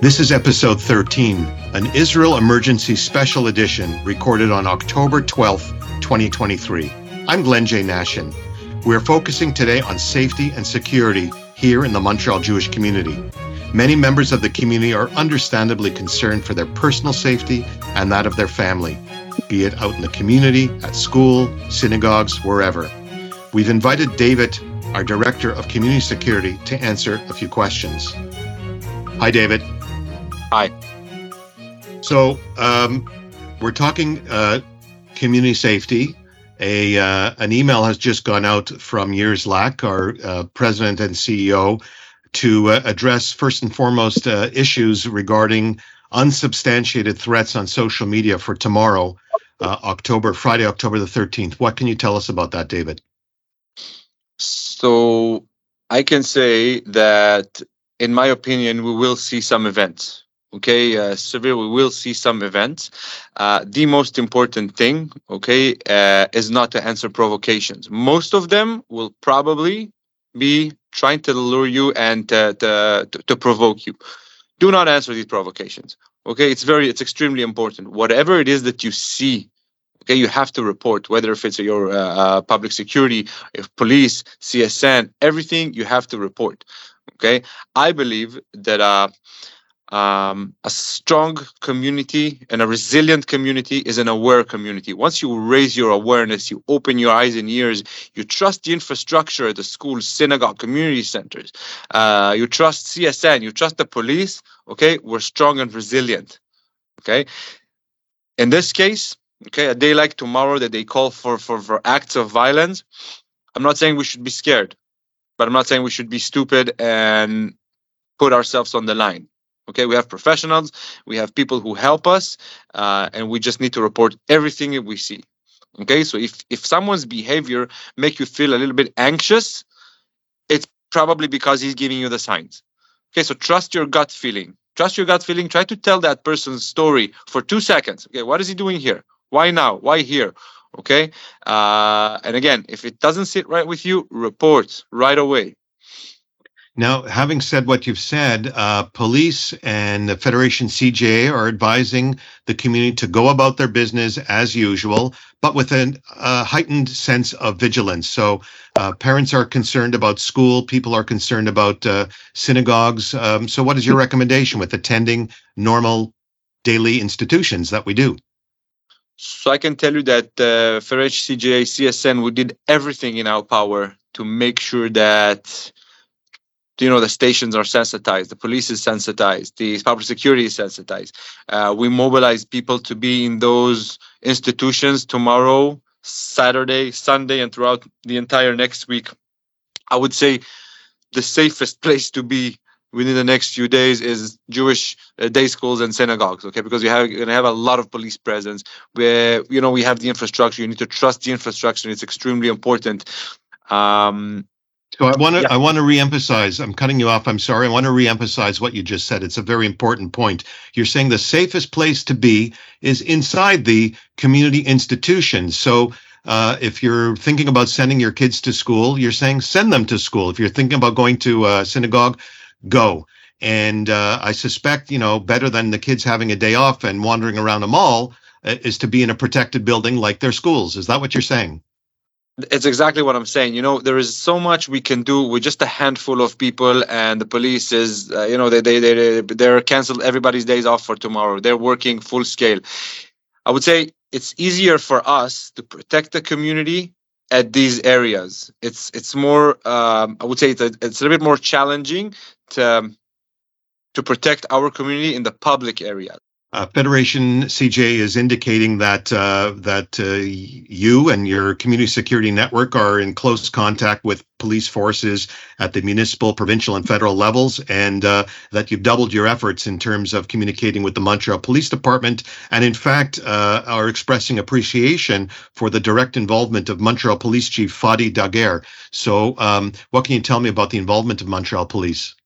This is episode 13, an Israel Emergency Special Edition recorded on October 12th, 2023. I'm Glenn J. Nashen. We're focusing today on safety and security here in the Montreal Jewish community. Many members of the community are understandably concerned for their personal safety and that of their family, be it out in the community, at school, synagogues, wherever. We've invited David, our Director of Community Security, to answer a few questions. Hi, David. Hi. So um, we're talking uh, community safety. A uh, an email has just gone out from Yair Szlak, our uh, president and CEO, to uh, address first and foremost uh, issues regarding unsubstantiated threats on social media for tomorrow, uh, October Friday, October the thirteenth. What can you tell us about that, David? So I can say that, in my opinion, we will see some events okay uh, severe we will see some events. Uh, the most important thing okay uh, is not to answer provocations. Most of them will probably be trying to lure you and to, to, to provoke you. Do not answer these provocations okay? It's very it's extremely important. Whatever it is that you see okay you have to report whether if it's your uh, uh, public security if police csn everything you have to report okay? I believe that uh um, a strong community and a resilient community is an aware community. Once you raise your awareness, you open your eyes and ears, you trust the infrastructure the schools, synagogue, community centers, uh, you trust CSN, you trust the police, okay, we're strong and resilient. Okay. In this case, okay, a day like tomorrow that they call for, for, for acts of violence, I'm not saying we should be scared, but I'm not saying we should be stupid and put ourselves on the line okay we have professionals we have people who help us uh, and we just need to report everything that we see. Okay so if if someone's behavior make you feel a little bit anxious it's probably because he's giving you the signs. Okay so trust your gut feeling. Trust your gut feeling. Try to tell that person's story for two seconds. Okay what is he doing here? Why now? Why here? Okay uh, and again if it doesn't sit right with you report right away now, having said what you've said, uh, police and the Federation CJA are advising the community to go about their business as usual, but with a uh, heightened sense of vigilance. So, uh, parents are concerned about school, people are concerned about uh, synagogues. Um, so, what is your recommendation with attending normal daily institutions that we do? So, I can tell you that uh, Federation CJA, CSN, we did everything in our power to make sure that you know the stations are sensitized the police is sensitized the public security is sensitized uh, we mobilize people to be in those institutions tomorrow saturday sunday and throughout the entire next week i would say the safest place to be within the next few days is Jewish uh, day schools and synagogues, okay? Because you have you're gonna have a lot of police presence. Where you know we have the infrastructure, you need to trust the infrastructure. It's extremely important. Um, so I want to yeah. I want to reemphasize. I'm cutting you off. I'm sorry. I want to reemphasize what you just said. It's a very important point. You're saying the safest place to be is inside the community institutions. So uh, if you're thinking about sending your kids to school, you're saying send them to school. If you're thinking about going to a synagogue, go. And uh, I suspect, you know, better than the kids having a day off and wandering around a mall uh, is to be in a protected building like their schools. Is that what you're saying? It's exactly what I'm saying. You know, there is so much we can do with just a handful of people, and the police is, uh, you know, they they they they're canceled everybody's days off for tomorrow. They're working full scale. I would say it's easier for us to protect the community at these areas. It's it's more. Um, I would say it's a, it's a little bit more challenging to to protect our community in the public areas. Uh, Federation CJ is indicating that uh, that uh, you and your community security network are in close contact with police forces at the municipal, provincial, and federal levels, and uh, that you've doubled your efforts in terms of communicating with the Montreal Police Department, and in fact uh, are expressing appreciation for the direct involvement of Montreal Police Chief Fady Dagher. So, um, what can you tell me about the involvement of Montreal Police?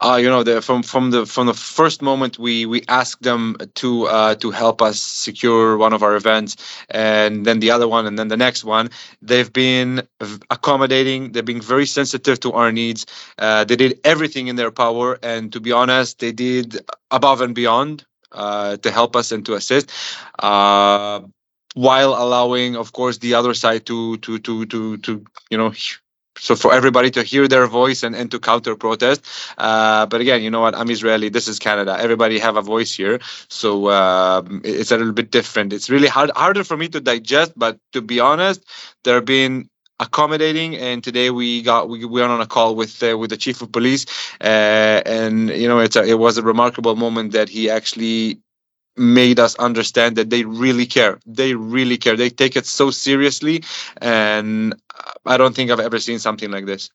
Uh, you know, the, from from the from the first moment we we asked them to uh, to help us secure one of our events, and then the other one, and then the next one. They've been accommodating. They've been very sensitive to our needs. Uh, they did everything in their power, and to be honest, they did above and beyond uh, to help us and to assist. Uh, while allowing, of course, the other side to to to to to you know so for everybody to hear their voice and, and to counter protest uh, but again you know what? I'm israeli. This is canada. Everybody have a voice here. So uh, it's a little bit different. It's really hard harder for me to digest but to be honest there have been accommodating and today we got we, we were on a call with uh, with the chief of police uh, and you know it's a, it was a remarkable moment that he actually made us understand that they really care. They really care. They take it so seriously, and I don't think I've ever seen something like this.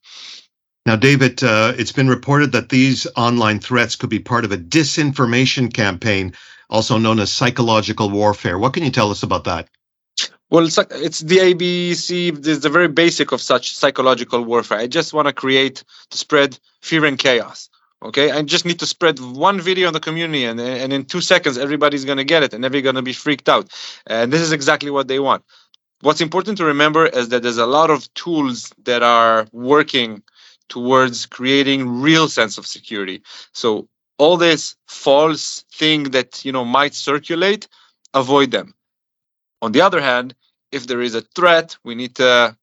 Now, David, uh, it's been reported that these online threats could be part of a disinformation campaign, also known as psychological warfare. What can you tell us about that? Well, it's, it's the ABC, it's the very basic of such psychological warfare. I just want to create to spread fear and chaos okay? I just need to spread one video in the community and, and in two seconds everybody's going to get it and everybody's going to be freaked out. And this is exactly what they want. What's important to remember is that there's a lot of tools that are working towards creating real sense of security. So all this false thing that you know might circulate avoid them. On the other hand if there is a threat we need to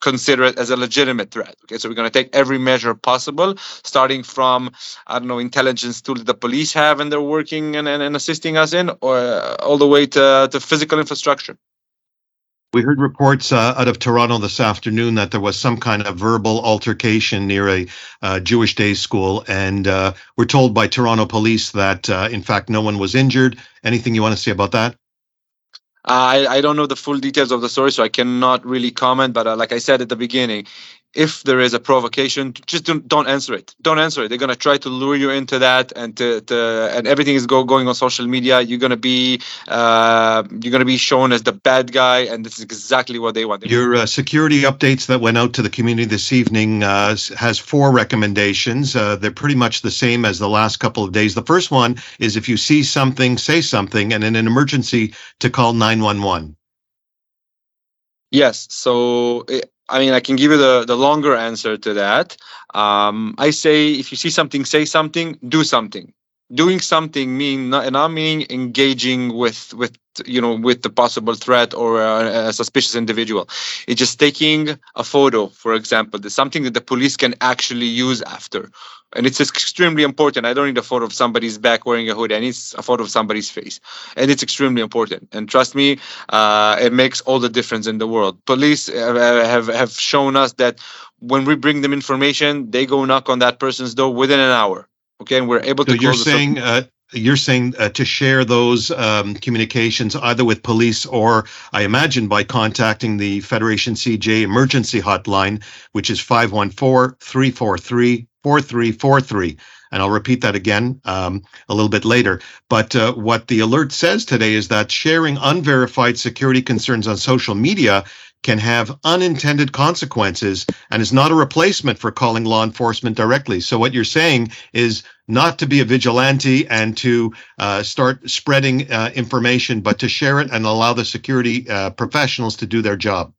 consider it as a legitimate threat. Okay, so we're going to take every measure possible, starting from I don't know intelligence tools the police have and they're working and, and, and assisting us in, or uh, all the way to, to physical infrastructure. We heard reports uh, out of Toronto this afternoon that there was some kind of verbal altercation near a uh, Jewish day school, and uh, we're told by Toronto police that, uh, in fact, no one was injured. Anything you want to say about that? I, I don't know the full details of the story, so I cannot really comment. But uh, like I said at the beginning, if there is a provocation, just don't, don't answer it. Don't answer it. They're gonna try to lure you into that, and to, to and everything is go, going on social media. You're gonna be uh, you're gonna be shown as the bad guy, and this is exactly what they want. Your uh, security updates that went out to the community this evening uh, has four recommendations. Uh, they're pretty much the same as the last couple of days. The first one is if you see something, say something, and in an emergency to call 911. Yes. So it, I mean, I can give you the, the longer answer to that. Um, I say if you see something, say something, do something. Doing something mean not, not meaning engaging with with you know with the possible threat or a, a suspicious individual. It's just taking a photo, for example. There's something that the police can actually use after and it's extremely important. I don't need a photo of somebody's back wearing a hood. I need a photo of somebody's face, and it's extremely important. And trust me, uh, it makes all the difference in the world. Police have have shown us that when we bring them information, they go knock on that person's door within an hour. Okay, and we're able so to. You're saying. Uh, you're saying uh, to share those um, communications either with police or I imagine by contacting the Federation CJ emergency hotline, which is 514 343 4343. And I'll repeat that again um, a little bit later. But uh, what the alert says today is that sharing unverified security concerns on social media can have unintended consequences and is not a replacement for calling law enforcement directly. So, what you're saying is not to be a vigilante and to uh, start spreading uh, information, but to share it and allow the security uh, professionals to do their job.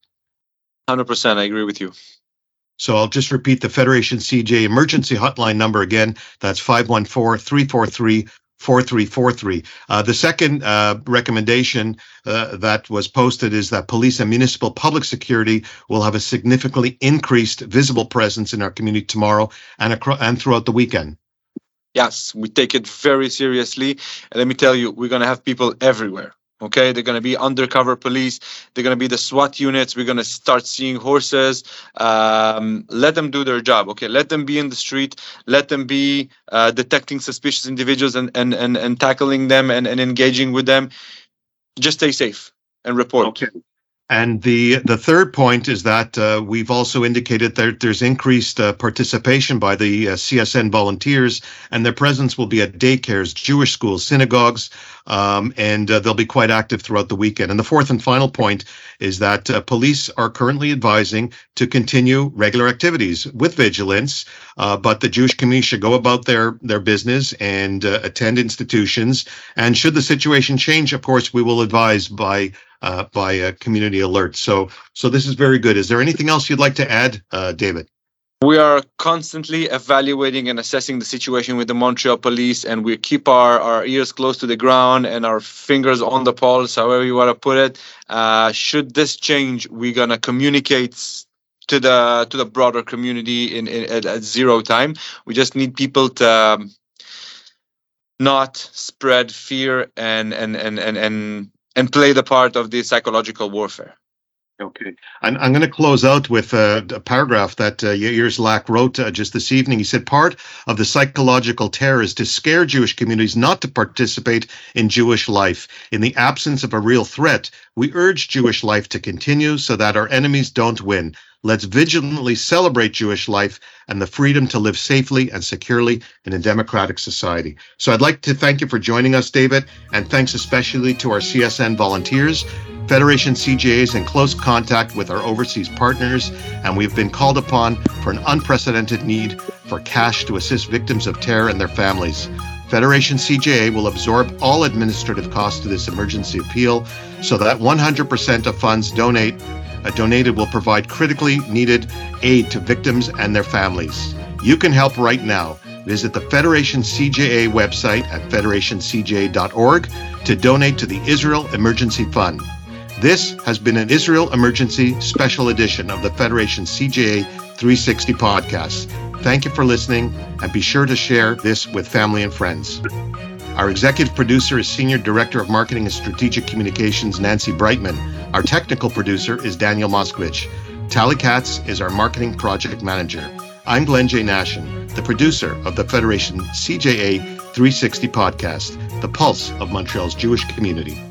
100%. I agree with you. So I'll just repeat the Federation CJ emergency hotline number again. That's 514 343 4343. Uh, the second uh, recommendation uh, that was posted is that police and municipal public security will have a significantly increased visible presence in our community tomorrow and, acro- and throughout the weekend. Yes, we take it very seriously. And let me tell you, we're going to have people everywhere. Okay, they're going to be undercover police. They're going to be the SWAT units. We're going to start seeing horses. Um, let them do their job. Okay, let them be in the street. Let them be uh, detecting suspicious individuals and, and, and, and tackling them and, and engaging with them. Just stay safe and report. Okay. And the the third point is that uh, we've also indicated that there's increased uh, participation by the uh, CSN volunteers, and their presence will be at daycares, Jewish schools, synagogues, um, and uh, they'll be quite active throughout the weekend. And the fourth and final point is that uh, police are currently advising to continue regular activities with vigilance, uh, but the Jewish community should go about their their business and attend institutions. And should the situation change, of course, we will advise by uh, by a community alert. So, so this is very good. Is there anything else you'd like to add, uh, David? We are constantly evaluating and assessing the situation with the Montreal police, and we keep our, our ears close to the ground and our fingers on the pulse, however you want to put it. Uh, should this change, we're gonna communicate to the to the broader community in, in at, at, zero time. We just need people to um, not spread fear and and and and and and play the part of the psychological warfare. Okay. I'm, I'm going to close out with a, a paragraph that uh, Yair Szlak wrote uh, just this evening. He said, Part of the psychological terror is to scare Jewish communities not to participate in Jewish life. In the absence of a real threat, we urge Jewish life to continue so that our enemies don't win. Let's vigilantly celebrate Jewish life and the freedom to live safely and securely in a democratic society. So I'd like to thank you for joining us, David, and thanks especially to our CSN volunteers. Federation CJA is in close contact with our overseas partners, and we've been called upon for an unprecedented need for cash to assist victims of terror and their families. Federation CJA will absorb all administrative costs to this emergency appeal so that 100% of funds donate donated will provide critically needed aid to victims and their families. You can help right now. Visit the Federation CJA website at federationcja.org to donate to the Israel Emergency Fund. This has been an Israel Emergency Special Edition of the Federation CJA 360 podcast. Thank you for listening and be sure to share this with family and friends. Our executive producer is Senior Director of Marketing and Strategic Communications, Nancy Brightman. Our technical producer is Daniel Moskowitz. Tally Katz is our marketing project manager. I'm Glenn J. Nashen, the producer of the Federation CJA 360 podcast, the pulse of Montreal's Jewish community.